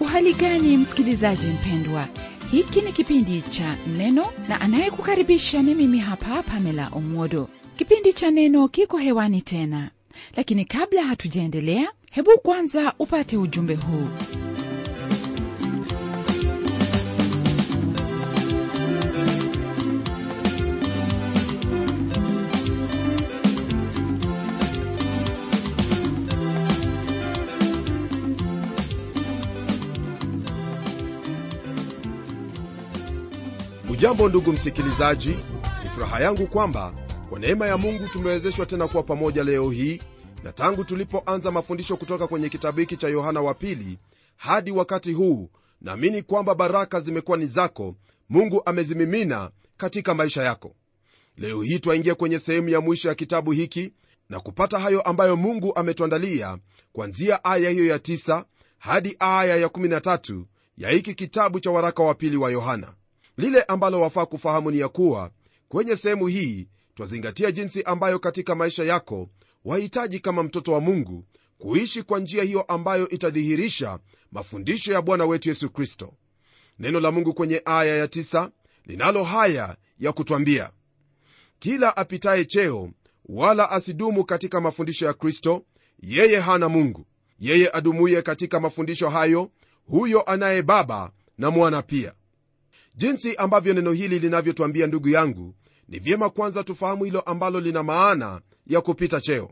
uhali gani msikilizaji mpendwa hiki ni kipindi cha neno na anayekukaribisha ni mimi hapa pamela Omodo. kipindi cha neno kiko hewani tena lakini kabla hatujaendelea hebu kwanza upate ujumbe huu ujambo ndugu msikilizaji. Ni furaha yangu kwamba kwa neema ya mungu tumewezeshwa tena kuwa pamoja leo hii na tangu tulipoanza mafundisho kutoka kwenye kitabu hiki cha yohana wa pili hadi wakati huu naamini kwamba baraka zimekuwa ni zako. Mungu amezimimina katika maisha yako. Leo hii twaingia kwenye sehemu ya mwisho ya kitabu hiki na kupata hayo ambayo mungu ametuandalia kuanzia aya hiyo ya 9 hadi aya ya 13 ya hiki kitabu cha waraka wa pili wa yohana lile ambalo wafaa kufahamu ni ya kuwa kwenye sehemu hii twazingatia jinsi ambayo katika maisha yako wahitaji kama mtoto wa mungu kuishi kwa njia hiyo ambayo itadhihirisha mafundisho ya bwana wetu yesu kristo. Neno la mungu kwenye aya ya tisa, linalo haya ya kutwambia kila apitaye cheo wala asidumu katika mafundisho ya kristo yeye hana mungu. Yeye adumuye katika mafundisho hayo huyo anaye baba na mwana pia jinsi ambavyo neno hili linavyotwambia ndugu yangu ni vyema kwanza tufahamu hilo ambalo lina maana ya kupita cheo.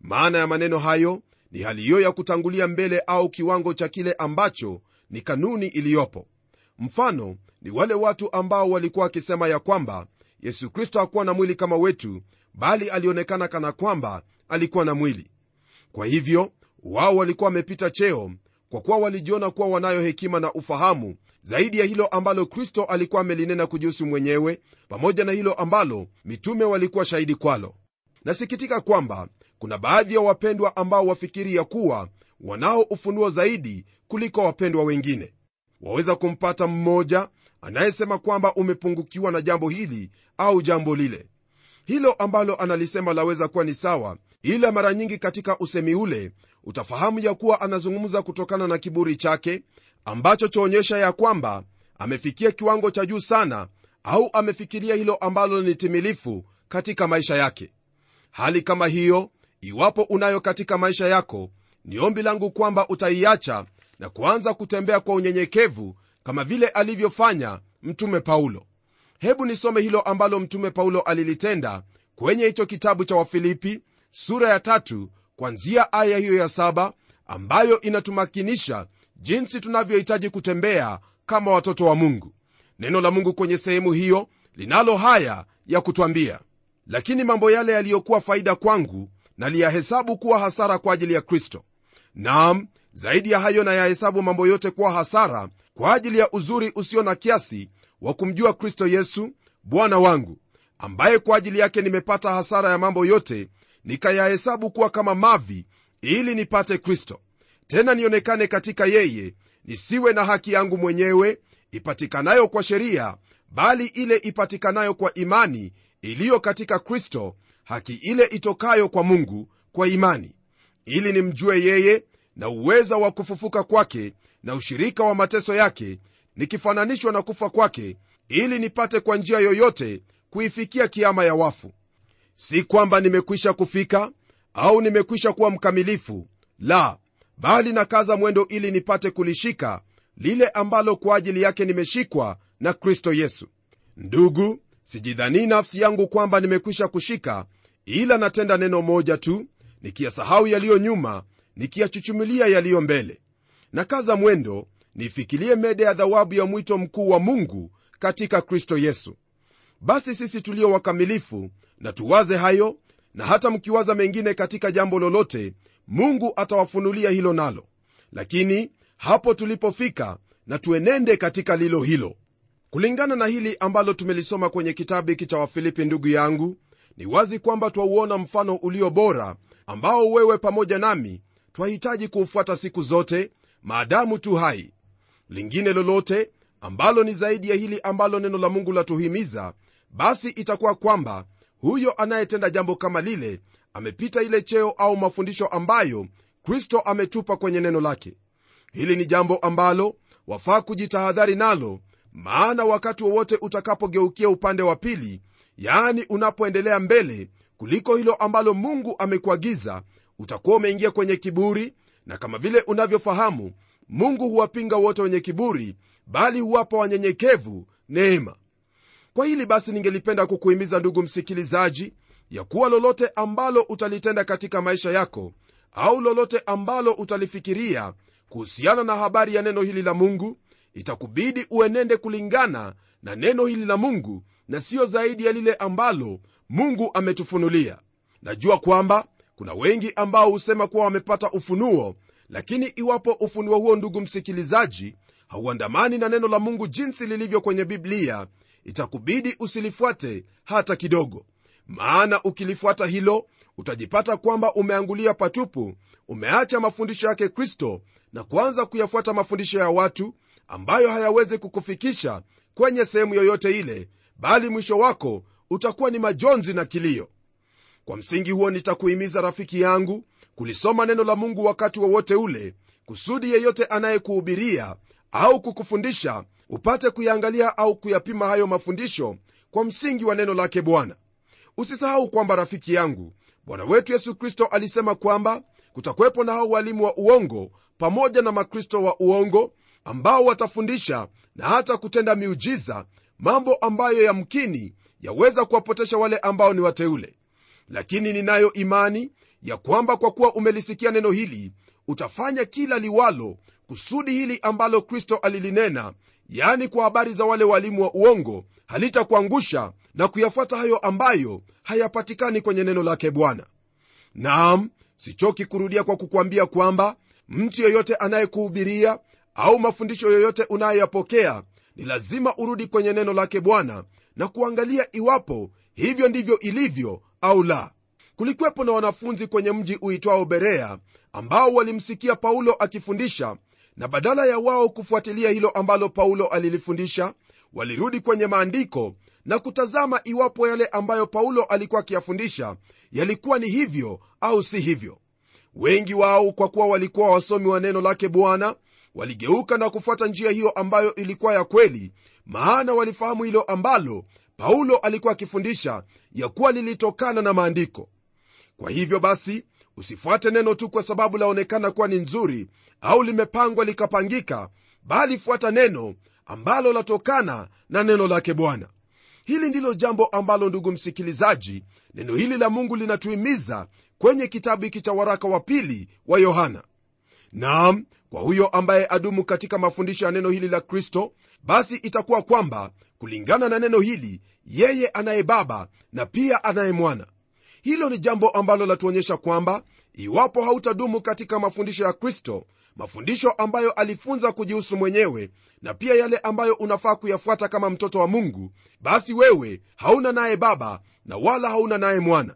Maana ya maneno hayo ni hali hiyo ya kutangulia mbele au kiwango cha kile ambacho ni kanuni iliyopo. Mfano ni wale watu ambao walikuwa wakisema ya kwamba yesu kristo hakuwa na mwili kama wetu bali alionekana kana kwamba alikuwa na mwili. Kwa hivyo wao walikuwa wamepita cheo kwa kuwa walijiona kuwa wanayo hekima na ufahamu zaidi ya hilo ambalo kristo alikuwa amelinena kujihusu mwenyewe pamoja na hilo ambalo mitume walikuwa shahidi kwalo. Nasikitika kwamba kuna baadhi ya wapendwa ambao wafikiri ya kuwa wanao ufunuo zaidi kuliko wapendwa wengine. Waweza kumpata mmoja anayesema kwamba umepungukiwa na jambo hili au jambo lile. Hilo ambalo analisema laweza kuwa ni sawa ila mara nyingi katika usemi ule utafahamu ya kuwa anazungumza kutokana na kiburi chake ambacho chaonyesha ya kwamba amefikia kiwango cha juu sana au amefikiria hilo ambalo ni timilifu katika maisha yake. Hali kama hiyo iwapo unayo katika maisha yako ni ombi langu kwamba utaiacha na kuanza kutembea kwa unyenyekevu kama vile alivyofanya mtume paulo. Hebu nisome hilo ambalo mtume paulo alilitenda kwenye hicho kitabu cha wafilipi sura ya tatu kwanzia aya hiyo ya saba ambayo inatumakinisha jinsi tunavyohitaji kutembea kama watoto wa mungu. Neno la mungu kwenye sehemu hiyo linalo haya ya kutwambia lakini mambo yale yaliyokuwa faida kwangu naliyahesabu kuwa hasara kwa ajili ya kristo. Naam zaidi ya hayo nayahesabu mambo yote kuwa hasara kwa ajili ya uzuri usio na kiasi wa kumjua kristo yesu bwana wangu ambaye kwa ajili yake nimepata hasara ya mambo yote nikayahesabu kuwa kama mavi ili nipate kristo. Tena nionekane katika yeye nisiwe na haki yangu mwenyewe ipatikanayo kwa sheria bali ile ipatikanayo kwa imani iliyo katika kristo haki ile itokayo kwa mungu kwa imani. Ili nimjue yeye na uweza wa kufufuka kwake na ushirika wa mateso yake nikifananishwa na kufa kwake ili nipate kwa njia yoyote kuifikia kiama ya wafu si kwamba nimekwisha kufika au nimekwisha kuwa mkamilifu la bali nakaza mwendo ili nipate kulishika lile ambalo kwa ajili yake nimeshikwa na kristo yesu. Ndugu sijidhanii nafsi yangu kwamba nimekwisha kushika ila natenda neno moja tu nikiyasahau yaliyo nyuma nikiyachuchumilia yaliyo mbele. Nakaza mwendo nifikilie mede ya dhawabu ya mwito mkuu wa mungu katika kristo yesu. Basi sisi tulio wakamilifu na tuwaze hayo na hata mkiwaza mengine katika jambo lolote mungu atawafunulia hilo nalo. Lakini hapo tulipofika na tuenende katika lilo hilo. Kulingana na hili ambalo tumelisoma kwenye kitabu hiki cha wafilipi ndugu yangu ni wazi kwamba twauona mfano ulio bora ambao wewe pamoja nami twahitaji kuufuata siku zote maadamu tu hai. Lingine lolote ambalo ni zaidi ya hili ambalo neno la mungu latuhimiza basi itakuwa kwamba huyo anayetenda jambo kama lile amepita ile cheo au mafundisho ambayo kristo ametupa kwenye neno lake. Hili ni jambo ambalo wafaa kujitahadhari nalo maana wakati wowote utakapogeukia upande wa pili yaani unapoendelea mbele kuliko hilo ambalo mungu amekuagiza utakuwa umeingia kwenye kiburi na kama vile unavyofahamu mungu huwapinga wote wenye kiburi bali huwapa wanyenyekevu neema kwa hili basi ningelipenda kukuhimiza ndugu msikilizaji ya kuwa lolote ambalo utalitenda katika maisha yako au lolote ambalo utalifikiria kuhusiana na habari ya neno hili la mungu itakubidi uenende kulingana na neno hili la mungu na siyo zaidi ya lile ambalo mungu ametufunulia. Najua kwamba kuna wengi ambao husema kuwa wamepata ufunuo lakini iwapo ufunuo huo ndugu msikilizaji hauandamani na neno la mungu jinsi lilivyo kwenye biblia itakubidi usilifuate hata kidogo. Maana ukilifuata hilo utajipata kwamba umeangulia patupu umeacha mafundisho yake kristo na kuanza kuyafuata mafundisho ya watu ambayo hayawezi kukufikisha kwenye sehemu yoyote ile bali mwisho wako utakuwa ni majonzi na kilio. Kwa msingi huo nitakuhimiza rafiki yangu kulisoma neno la mungu wakati wowote wa ule kusudi yeyote anayekuhubiria au kukufundisha upate kuyaangalia au kuyapima hayo mafundisho kwa msingi wa neno lake bwana. Usisahau kwamba rafiki yangu bwana wetu yesu kristo alisema kwamba kutakuwepo na hao walimu wa uongo pamoja na makristo wa uongo ambao watafundisha na hata kutenda miujiza mambo ambayo yamkini yaweza kuwapotesha wale ambao ni wateule. Lakini ninayo imani ya kwamba kwa kuwa umelisikia neno hili utafanya kila liwalo kusudi hili ambalo kristo alilinena yaani kwa habari za wale walimu wa uongo halitakuangusha na kuyafuata hayo ambayo hayapatikani kwenye neno lake bwana. Naam sichoki kurudia kwa kukwambia kwamba mtu yeyote anayekuhubiria au mafundisho yoyote unayoyapokea ni lazima urudi kwenye neno lake bwana na kuangalia iwapo hivyo ndivyo ilivyo au la. Kulikwepo na wanafunzi kwenye mji uitwao berea ambao walimsikia paulo akifundisha na badala ya wao kufuatilia hilo ambalo paulo alilifundisha walirudi kwenye maandiko na kutazama iwapo yale ambayo paulo alikuwa akiyafundisha yalikuwa ni hivyo au si hivyo. Wengi wao kwa kuwa walikuwa wasomi wa neno lake bwana waligeuka na kufuata njia hiyo ambayo ilikuwa ya kweli maana walifahamu hilo ambalo paulo alikuwa akifundisha ya kuwa lilitokana na maandiko. Kwa hivyo basi usifuate neno tu kwa sababu laonekana kuwa ni nzuri au limepangwa likapangika bali fuata neno ambalo latokana na neno lake bwana. Hili ndilo jambo ambalo ndugu msikilizaji neno hili la mungu linatuhimiza kwenye kitabu hiki cha waraka wa pili wa yohana. Naam kwa huyo ambaye adumu katika mafundisho ya neno hili la kristo basi itakuwa kwamba kulingana na neno hili yeye anaye baba na pia anaye mwana hilo ni jambo ambalo latuonyesha kwamba iwapo hautadumu katika mafundisho ya kristo mafundisho ambayo alifunza kujihusu mwenyewe na pia yale ambayo unafaa kuyafuata kama mtoto wa mungu basi wewe hauna naye baba na wala hauna naye mwana.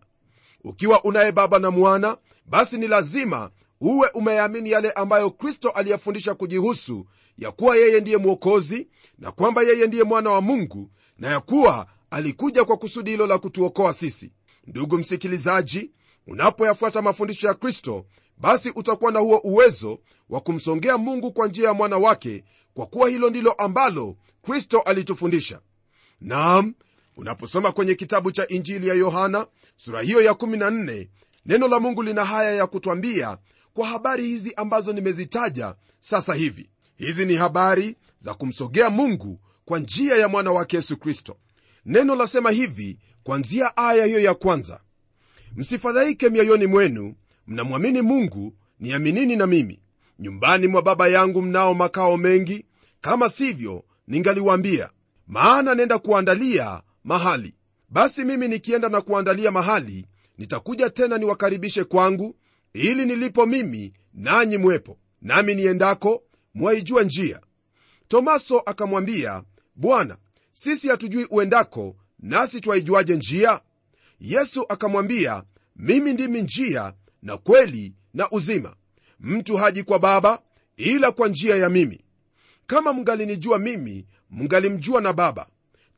Ukiwa unaye baba na mwana basi ni lazima uwe umeyaamini yale ambayo kristo aliyafundisha kujihusu ya kuwa yeye ndiye mwokozi na kwamba yeye ndiye mwana wa mungu na ya kuwa alikuja kwa kusudi hilo la kutuokoa sisi ndugu msikilizaji unapoyafuata mafundisho ya kristo basi utakuwa na huo uwezo wa kumsongea mungu kwa njia ya mwana wake kwa kuwa hilo ndilo ambalo kristo alitufundisha. Naam unaposoma kwenye kitabu cha injili ya yohana sura hiyo ya 14 neno la mungu lina haya ya kutwambia kwa habari hizi ambazo nimezitaja sasa hivi. Hizi ni habari za kumsogea mungu kwa njia ya mwana wake yesu kristo. Neno lasema hivi kwanzia aya hiyo ya kwanza msifadhaike mioyoni mwenu mnamwamini mungu niaminini na mimi. Nyumbani mwa baba yangu mnao makao mengi kama sivyo ningaliwaambia. Maana nenda kuandalia mahali. Basi mimi nikienda na kuandalia mahali nitakuja tena niwakaribishe kwangu ili nilipo mimi nanyi mwepo. Nami niendako mwaijua njia. Tomaso akamwambia bwana sisi hatujui uendako nasi twaijuaje njia? Yesu akamwambia mimi ndimi njia na kweli na uzima. Mtu haji kwa baba ila kwa njia ya mimi. Kama mngalinijua mimi mngalimjua na baba.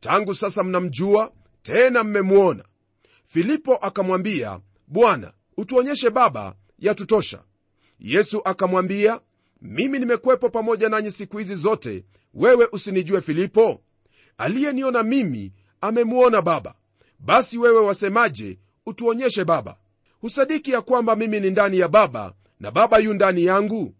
Tangu sasa mnamjua tena mmemwona. Filipo akamwambia bwana utuonyeshe baba yatutosha. Yesu akamwambia mimi nimekwepo pamoja nanyi siku hizi zote. Wewe usinijue filipo? Aliyeniona mimi amemwona baba. Basi wewe wasemaje? Utuonyeshe baba. Husadiki ya kwamba mimi ni ndani ya baba na baba yu ndani yangu?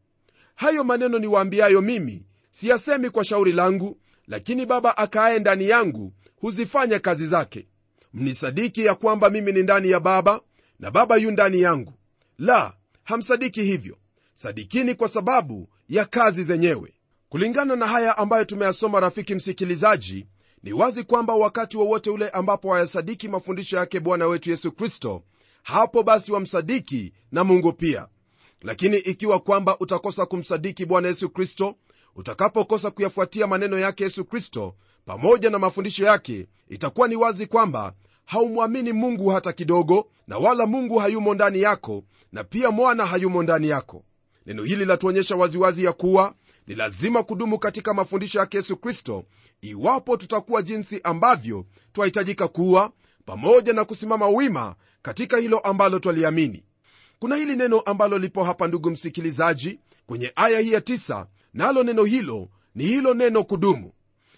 Hayo maneno niwaambiayo mimi siyasemi kwa shauri langu lakini baba akaaye ndani yangu huzifanya kazi zake. Mnisadiki ya kwamba mimi ni ndani ya baba na baba yu ndani yangu. La hamsadiki hivyo. Sadikini kwa sababu ya kazi zenyewe. Kulingana na haya ambayo tumeyasoma rafiki msikilizaji ni wazi kwamba wakati wowote ule ambapo wayasadiki mafundisho yake bwana wetu yesu kristo hapo basi wamsadiki na mungu pia. Lakini ikiwa kwamba utakosa kumsadiki bwana yesu kristo utakapokosa kuyafuatia maneno yake yesu kristo pamoja na mafundisho yake itakuwa ni wazi kwamba haumwamini mungu hata kidogo na wala mungu hayumo ndani yako na pia mwana hayumo ndani yako. Neno hili latuonyesha waziwazi ya kuwa ni lazima kudumu katika mafundisho yake yesu kristo iwapo tutakuwa jinsi ambavyo twahitajika kuwa pamoja na kusimama wima katika hilo ambalo twaliamini. Kuna hili neno ambalo lipo hapa ndugu msikilizaji kwenye aya hii ya tisa nalo neno hilo ni hilo neno kudumu.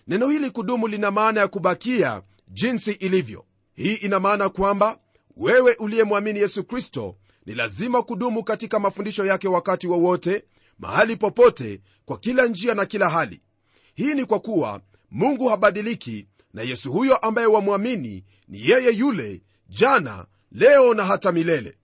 Neno hili kudumu lina maana ya kubakia jinsi ilivyo. Hii ina maana kwamba wewe uliyemwamini yesu kristo ni lazima kudumu katika mafundisho yake wakati wowote wa mahali popote kwa kila njia na kila hali. Hii ni kwa kuwa mungu habadiliki na yesu huyo ambaye wamwamini ni yeye yule jana leo na hata milele.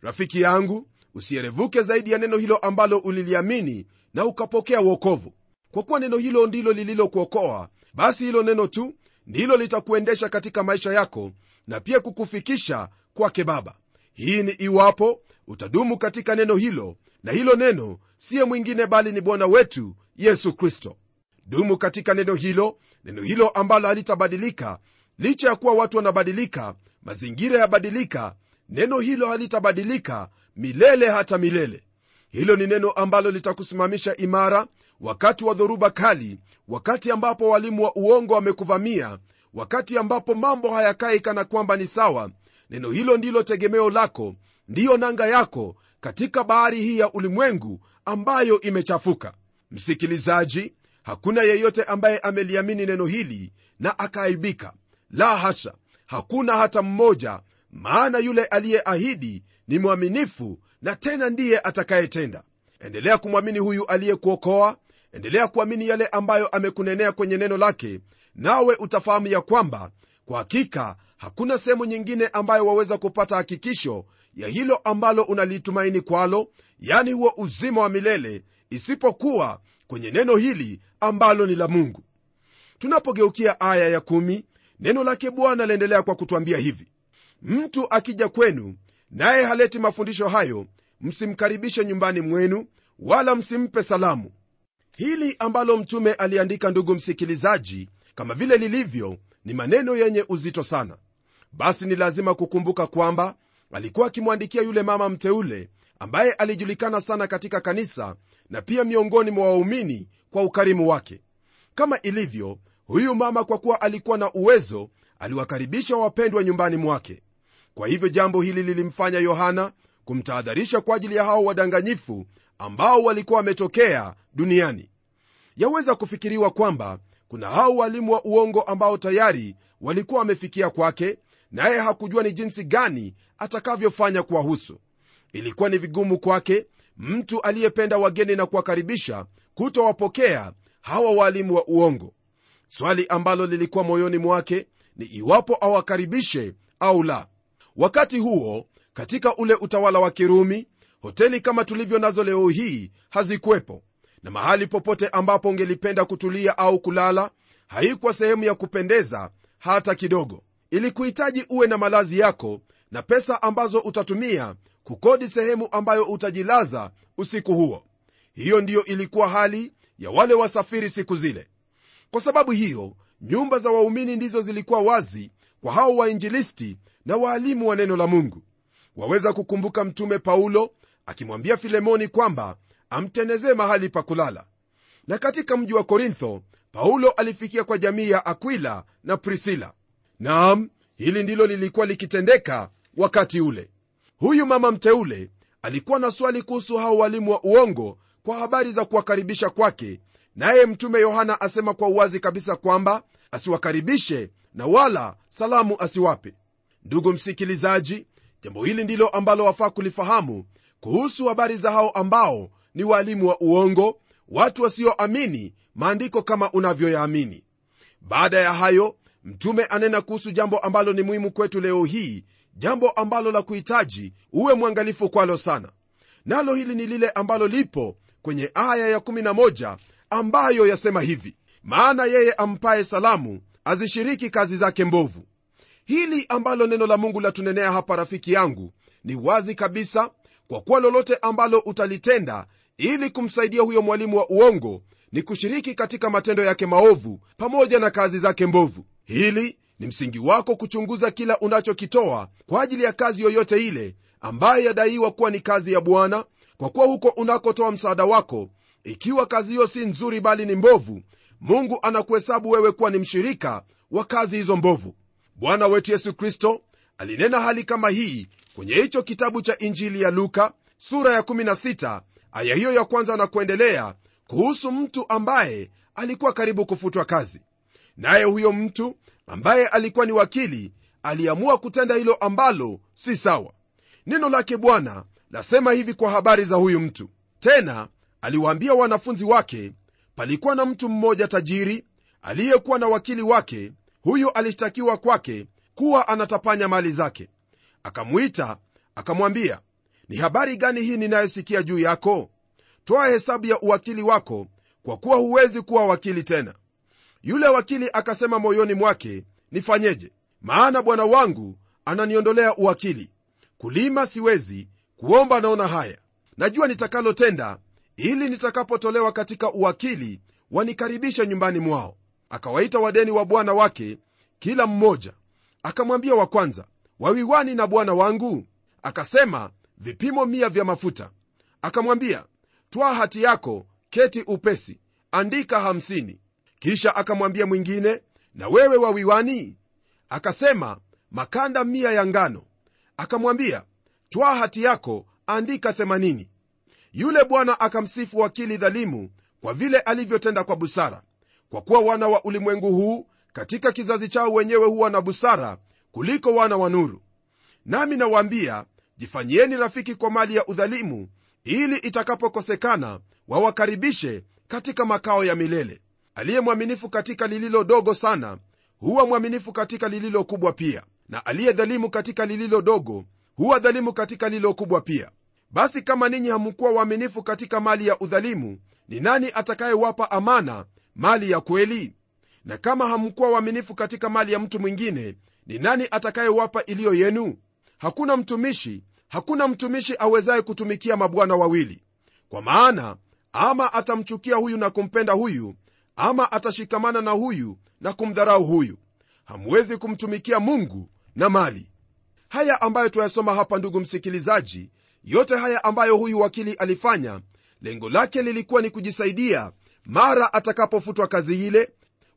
Rafiki yangu usierevuke zaidi ya neno hilo ambalo uliliamini na ukapokea uokovu kwa kuwa neno hilo ndilo lililokuokoa basi hilo neno tu ndilo litakuendesha katika maisha yako na pia kukufikisha kwake baba. Hii ni iwapo utadumu katika neno hilo na hilo neno siye mwingine bali ni bwana wetu yesu kristo. Dumu katika neno hilo neno hilo ambalo halitabadilika. Licha ya kuwa watu wanabadilika mazingira yabadilika neno hilo halitabadilika milele hata milele. Hilo ni neno ambalo litakusimamisha imara wakati wa dhoruba kali wakati ambapo walimu wa uongo wamekuvamia wakati ambapo mambo hayakai kana kwamba ni sawa. Neno hilo ndilo tegemeo lako ndiyo nanga yako katika bahari hii ya ulimwengu ambayo imechafuka. Msikilizaji hakuna yeyote ambaye ameliamini neno hili na akaaibika. La hasha hakuna hata mmoja maana yule aliyeahidi ni mwaminifu na tena ndiye atakayetenda. Endelea kumwamini huyu aliyekuokoa endelea kuamini yale ambayo amekunenea kwenye neno lake nawe utafahamu ya kwamba kwa hakika hakuna sehemu nyingine ambayo waweza kupata hakikisho ya hilo ambalo unalitumaini kwalo yani huo uzima wa milele isipokuwa kwenye neno hili ambalo ni la mungu. Tunapogeukia aya ya kumi, neno lake bwana laendelea kwa kutwambia hivi. Mtu akija kwenu naye haleti mafundisho hayo msimkaribishe nyumbani mwenu wala msimpe salamu. Hili ambalo mtume aliandika ndugu msikilizaji kama vile lilivyo ni maneno yenye uzito sana. Basi ni lazima kukumbuka kwamba alikuwa akimwandikia yule mama mteule ambaye alijulikana sana katika kanisa na pia miongoni mwa waumini kwa ukarimu wake. Kama ilivyo huyu mama kwa kuwa alikuwa na uwezo aliwakaribisha wapendwa nyumbani mwake. Kwa hivyo jambo hili lilimfanya yohana kumtahadharisha kwa ajili ya hao wadanganyifu ambao walikuwa wametokea duniani. Yaweza kufikiriwa kwamba kuna hao walimu wa uongo ambao tayari walikuwa wamefikia kwake naye hakujua ni jinsi gani atakavyofanya kuwahusu. Ilikuwa ni vigumu kwake mtu aliyependa wageni na kuwakaribisha kutowapokea hawa waalimu wa uongo. Swali ambalo lilikuwa moyoni mwake ni iwapo awakaribishe au la. Wakati huo katika ule utawala wa kirumi hoteli kama tulivyo nazo leo hii hazikuwepo. Na mahali popote ambapo ungelipenda kutulia au kulala haikuwa sehemu ya kupendeza hata kidogo ili kuhitaji uwe na malazi yako na pesa ambazo utatumia kukodi sehemu ambayo utajilaza usiku huo. Hiyo ndiyo ilikuwa hali ya wale wasafiri siku zile. Kwa sababu hiyo nyumba za waumini ndizo zilikuwa wazi kwa hao wainjilisti na waalimu wa neno la mungu. Waweza kukumbuka mtume paulo akimwambia filemoni kwamba amtenezee mahali pa kulala. Na katika mji wa korintho paulo alifikia kwa jamii ya akwila na prisila naam hili ndilo lilikuwa likitendeka wakati ule. Huyu mama mteule alikuwa na swali kuhusu hao walimu wa uongo kwa habari za kuwakaribisha kwake. Naye mtume yohana asema kwa uwazi kabisa kwamba asiwakaribishe na wala salamu asiwape. Ndugu msikilizaji jambo hili ndilo ambalo wafaa kulifahamu kuhusu habari za hao ambao ni waalimu wa uongo watu wasioamini maandiko kama unavyoyaamini. Baada ya hayo mtume anena kuhusu jambo ambalo ni muhimu kwetu leo hii jambo ambalo la kuhitaji uwe mwangalifu kwalo sana. Nalo hili ni lile ambalo lipo kwenye aya ya11 ambayo yasema hivi maana yeye ampaye salamu azishiriki kazi zake mbovu. Hili ambalo neno la mungu latunenea hapa rafiki yangu ni wazi kabisa kwa kuwa lolote ambalo utalitenda ili kumsaidia huyo mwalimu wa uongo ni kushiriki katika matendo yake maovu pamoja na kazi zake mbovu hili ni msingi wako kuchunguza kila unachokitoa kwa ajili ya kazi yoyote ile ambayo yadaiwa kuwa ni kazi ya bwana kwa kuwa huko unakotoa msaada wako ikiwa kazi hiyo si nzuri bali ni mbovu mungu anakuhesabu wewe kuwa ni mshirika wa kazi hizo mbovu. Bwana wetu yesu kristo alinena hali kama hii kwenye hicho kitabu cha injili ya luka sura ya 16 aya hiyo ya kwanza na kuendelea kuhusu mtu ambaye alikuwa karibu kufutwa kazi naye huyo mtu ambaye alikuwa ni wakili aliamua kutenda hilo ambalo si sawa. Neno lake bwana lasema hivi kwa habari za huyu mtu. Tena aliwaambia wanafunzi wake palikuwa na mtu mmoja tajiri aliyekuwa na wakili wake huyu alishtakiwa kwake kuwa anatapanya mali zake. Akamwita akamwambia ni habari gani hii ninayosikia juu yako? Toa hesabu ya uwakili wako kwa kuwa huwezi kuwa wakili tena yule wakili akasema moyoni mwake nifanyeje? Maana bwana wangu ananiondolea uwakili. Kulima siwezi kuomba naona haya. Najua nitakalotenda ili nitakapotolewa katika uwakili wanikaribishe nyumbani mwao. Akawaita wadeni wa bwana wake kila mmoja. Akamwambia wa kwanza wawiwani na bwana wangu? Akasema vipimo mia vya mafuta. Akamwambia twaa hati yako keti upesi andika hamsini kisha akamwambia mwingine na wewe wawiwani? Akasema makanda mia ya ngano. Akamwambia twaa hati yako andika themanini. Yule bwana akamsifu wakili dhalimu kwa vile alivyotenda kwa busara. Kwa kuwa wana wa ulimwengu huu katika kizazi chao wenyewe huwa na busara kuliko wana wa nuru. Nami nawaambia jifanyieni rafiki kwa mali ya udhalimu ili itakapokosekana wawakaribishe katika makao ya milele aliye mwaminifu katika lililo dogo sana huwa mwaminifu katika lililo kubwa pia. Na aliye dhalimu katika lililo dogo huwa dhalimu katika lililo kubwa pia. Basi kama ninyi hamkuwa waaminifu katika mali ya udhalimu ni nani atakayewapa amana mali ya kweli? Na kama hamkuwa waaminifu katika mali ya mtu mwingine ni nani atakayewapa iliyo yenu? Hakuna mtumishi hakuna mtumishi awezaye kutumikia mabwana wawili. Kwa maana ama atamchukia huyu na kumpenda huyu ama atashikamana na huyu na kumdharau huyu. Hamwezi kumtumikia mungu na mali. Haya ambayo tuyasoma hapa ndugu msikilizaji yote haya ambayo huyu wakili alifanya lengo lake lilikuwa ni kujisaidia mara atakapofutwa kazi ile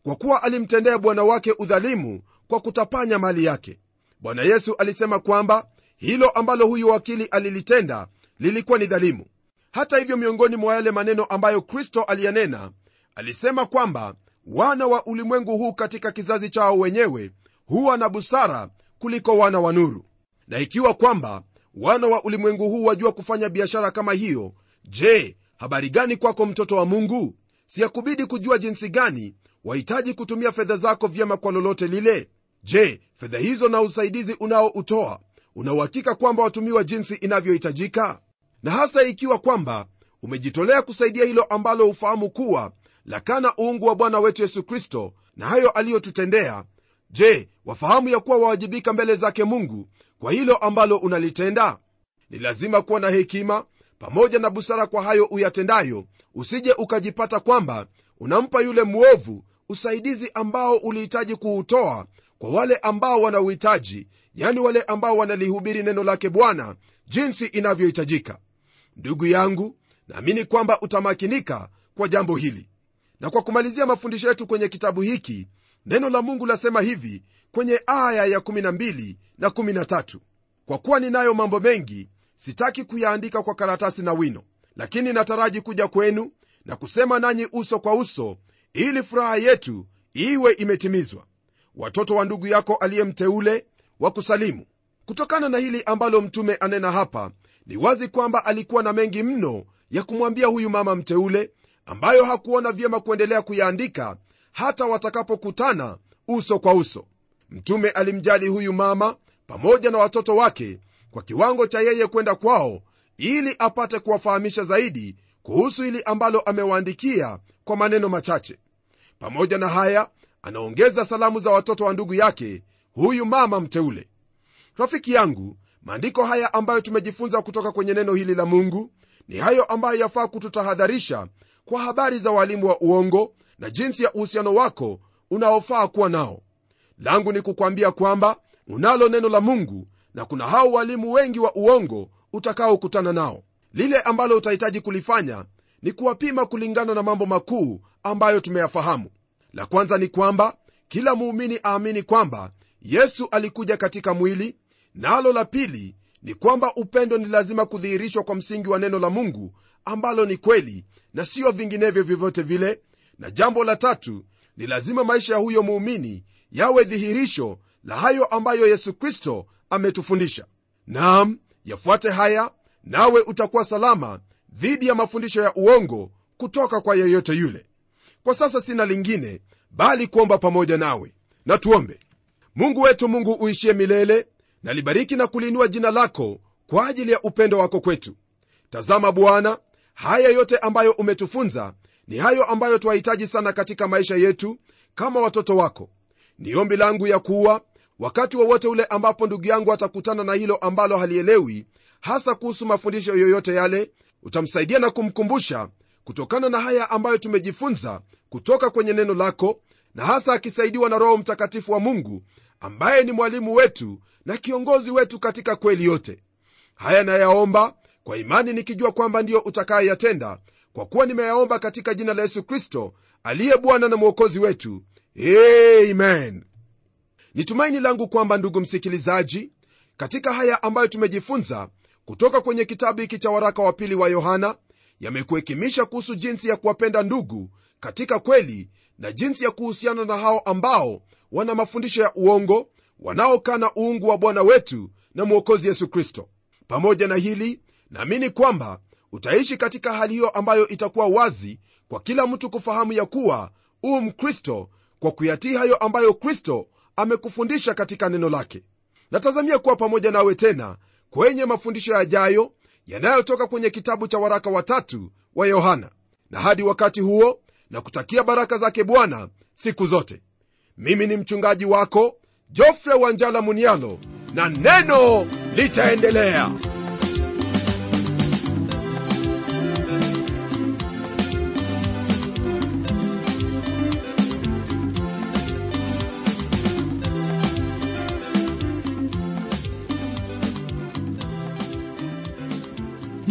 kwa kuwa alimtendea bwana wake udhalimu kwa kutapanya mali yake. Bwana yesu alisema kwamba hilo ambalo huyu wakili alilitenda lilikuwa ni dhalimu. Hata hivyo miongoni mwa yale maneno ambayo kristo aliyanena alisema kwamba wana wa ulimwengu huu katika kizazi chao wenyewe huwa na busara kuliko wana wa nuru. Na ikiwa kwamba wana wa ulimwengu huu wajua kufanya biashara kama hiyo je habari gani kwako mtoto wa mungu? Siyakubidi kujua jinsi gani wahitaji kutumia fedha zako vyema kwa lolote lile? Je fedha hizo na usaidizi unaoutoa unauhakika kwamba watumiwa jinsi inavyohitajika? Na hasa ikiwa kwamba umejitolea kusaidia hilo ambalo hufahamu kuwa lakana uungu wa bwana wetu yesu kristo na hayo aliyotutendea. Je wafahamu ya kuwa wawajibika mbele zake mungu kwa hilo ambalo unalitenda? Ni lazima kuwa na hekima pamoja na busara kwa hayo uyatendayo. Usije ukajipata kwamba unampa yule mwovu usaidizi ambao ulihitaji kuutoa kwa wale ambao wanauhitaji yani wale ambao wanalihubiri neno lake bwana jinsi inavyohitajika. Ndugu yangu naamini kwamba utamakinika kwa jambo hili na kwa kumalizia mafundisho yetu kwenye kitabu hiki neno la mungu lasema hivi kwenye aya ya 12 na 13 kwa kuwa ninayo mambo mengi sitaki kuyaandika kwa karatasi na wino lakini nataraji kuja kwenu na kusema nanyi uso kwa uso ili furaha yetu iwe imetimizwa. Watoto wa ndugu yako aliyemteule wakusalimu kutokana na hili ambalo mtume anena hapa ni wazi kwamba alikuwa na mengi mno ya kumwambia huyu mama mteule ambayo hakuona vyema kuendelea kuyaandika hata watakapokutana uso kwa uso. Mtume alimjali huyu mama pamoja na watoto wake kwa kiwango cha yeye kwenda kwao ili apate kuwafahamisha zaidi kuhusu hili ambalo amewaandikia kwa maneno machache. Pamoja na haya anaongeza salamu za watoto wa ndugu yake huyu mama mteule. Rafiki yangu maandiko haya ambayo tumejifunza kutoka kwenye neno hili la mungu ni hayo ambayo yafaa kututahadharisha kwa habari za walimu wa uongo na jinsi ya uhusiano wako unaofaa kuwa nao. Langu ni kukwambia kwamba unalo neno la mungu na kuna hao walimu wengi wa uongo utakaokutana nao. Lile ambalo utahitaji kulifanya ni kuwapima kulingana na mambo makuu ambayo tumeyafahamu. La kwanza ni kwamba kila muumini aamini kwamba yesu alikuja katika mwili nalo na la pili ni kwamba upendo ni lazima kudhihirishwa kwa msingi wa neno la mungu ambalo ni kweli na siyo vinginevyo vyovyote vile. Na jambo la tatu ni lazima maisha ya huyo muumini yawe dhihirisho la hayo ambayo yesu kristo ametufundisha. Naam yafuate haya nawe utakuwa salama dhidi ya mafundisho ya uongo kutoka kwa yeyote yule. Kwa sasa sina lingine bali kuomba pamoja nawe. Na tuombe. Mungu wetu mungu uishie milele nalibariki na kuliinua jina lako kwa ajili ya upendo wako kwetu. Tazama bwana haya yote ambayo umetufunza ni hayo ambayo twahitaji sana katika maisha yetu kama watoto wako. Ni ombi langu ya kuwa wakati wowote wa ule ambapo ndugu yangu atakutana na hilo ambalo halielewi hasa kuhusu mafundisho yoyote yale utamsaidia na kumkumbusha kutokana na haya ambayo tumejifunza kutoka kwenye neno lako na hasa akisaidiwa na roho mtakatifu wa mungu ambaye ni mwalimu wetu na kiongozi wetu katika kweli yote. Haya nayaomba kwa imani nikijua kwamba ndiyo utakayeyatenda kwa kuwa nimeyaomba katika jina la yesu kristo aliye bwana na mwokozi wetu. Amen. Ni tumaini langu kwamba ndugu msikilizaji katika haya ambayo tumejifunza kutoka kwenye kitabu hiki cha waraka wa pili wa yohana yamekuhekimisha kuhusu jinsi ya kuwapenda ndugu katika kweli na jinsi ya kuhusiana na hao ambao wana mafundisho ya uongo wanaokana uungu wa bwana wetu na mwokozi yesu kristo. Pamoja na hili naamini kwamba utaishi katika hali hiyo ambayo itakuwa wazi kwa kila mtu kufahamu ya kuwa uu mkristo kwa kuyatii hayo ambayo kristo amekufundisha katika neno lake. Natazamia kuwa pamoja nawe tena kwenye mafundisho yajayo yanayotoka kwenye kitabu cha waraka watatu wa yohana. Na hadi wakati huo na kutakia baraka zake bwana siku zote. Mimi ni mchungaji wako jofre wanjala munialo na neno litaendelea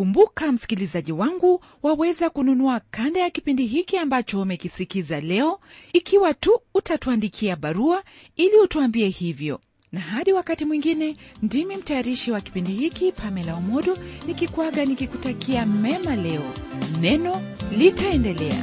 kumbuka msikilizaji wangu waweza kununua kanda ya kipindi hiki ambacho umekisikiza leo. Ikiwa tu utatuandikia barua ili utuambie hivyo. Na hadi wakati mwingine ndimi mtayarishi wa kipindi hiki pamela omodo nikikwaga nikikutakia mema leo. Neno litaendelea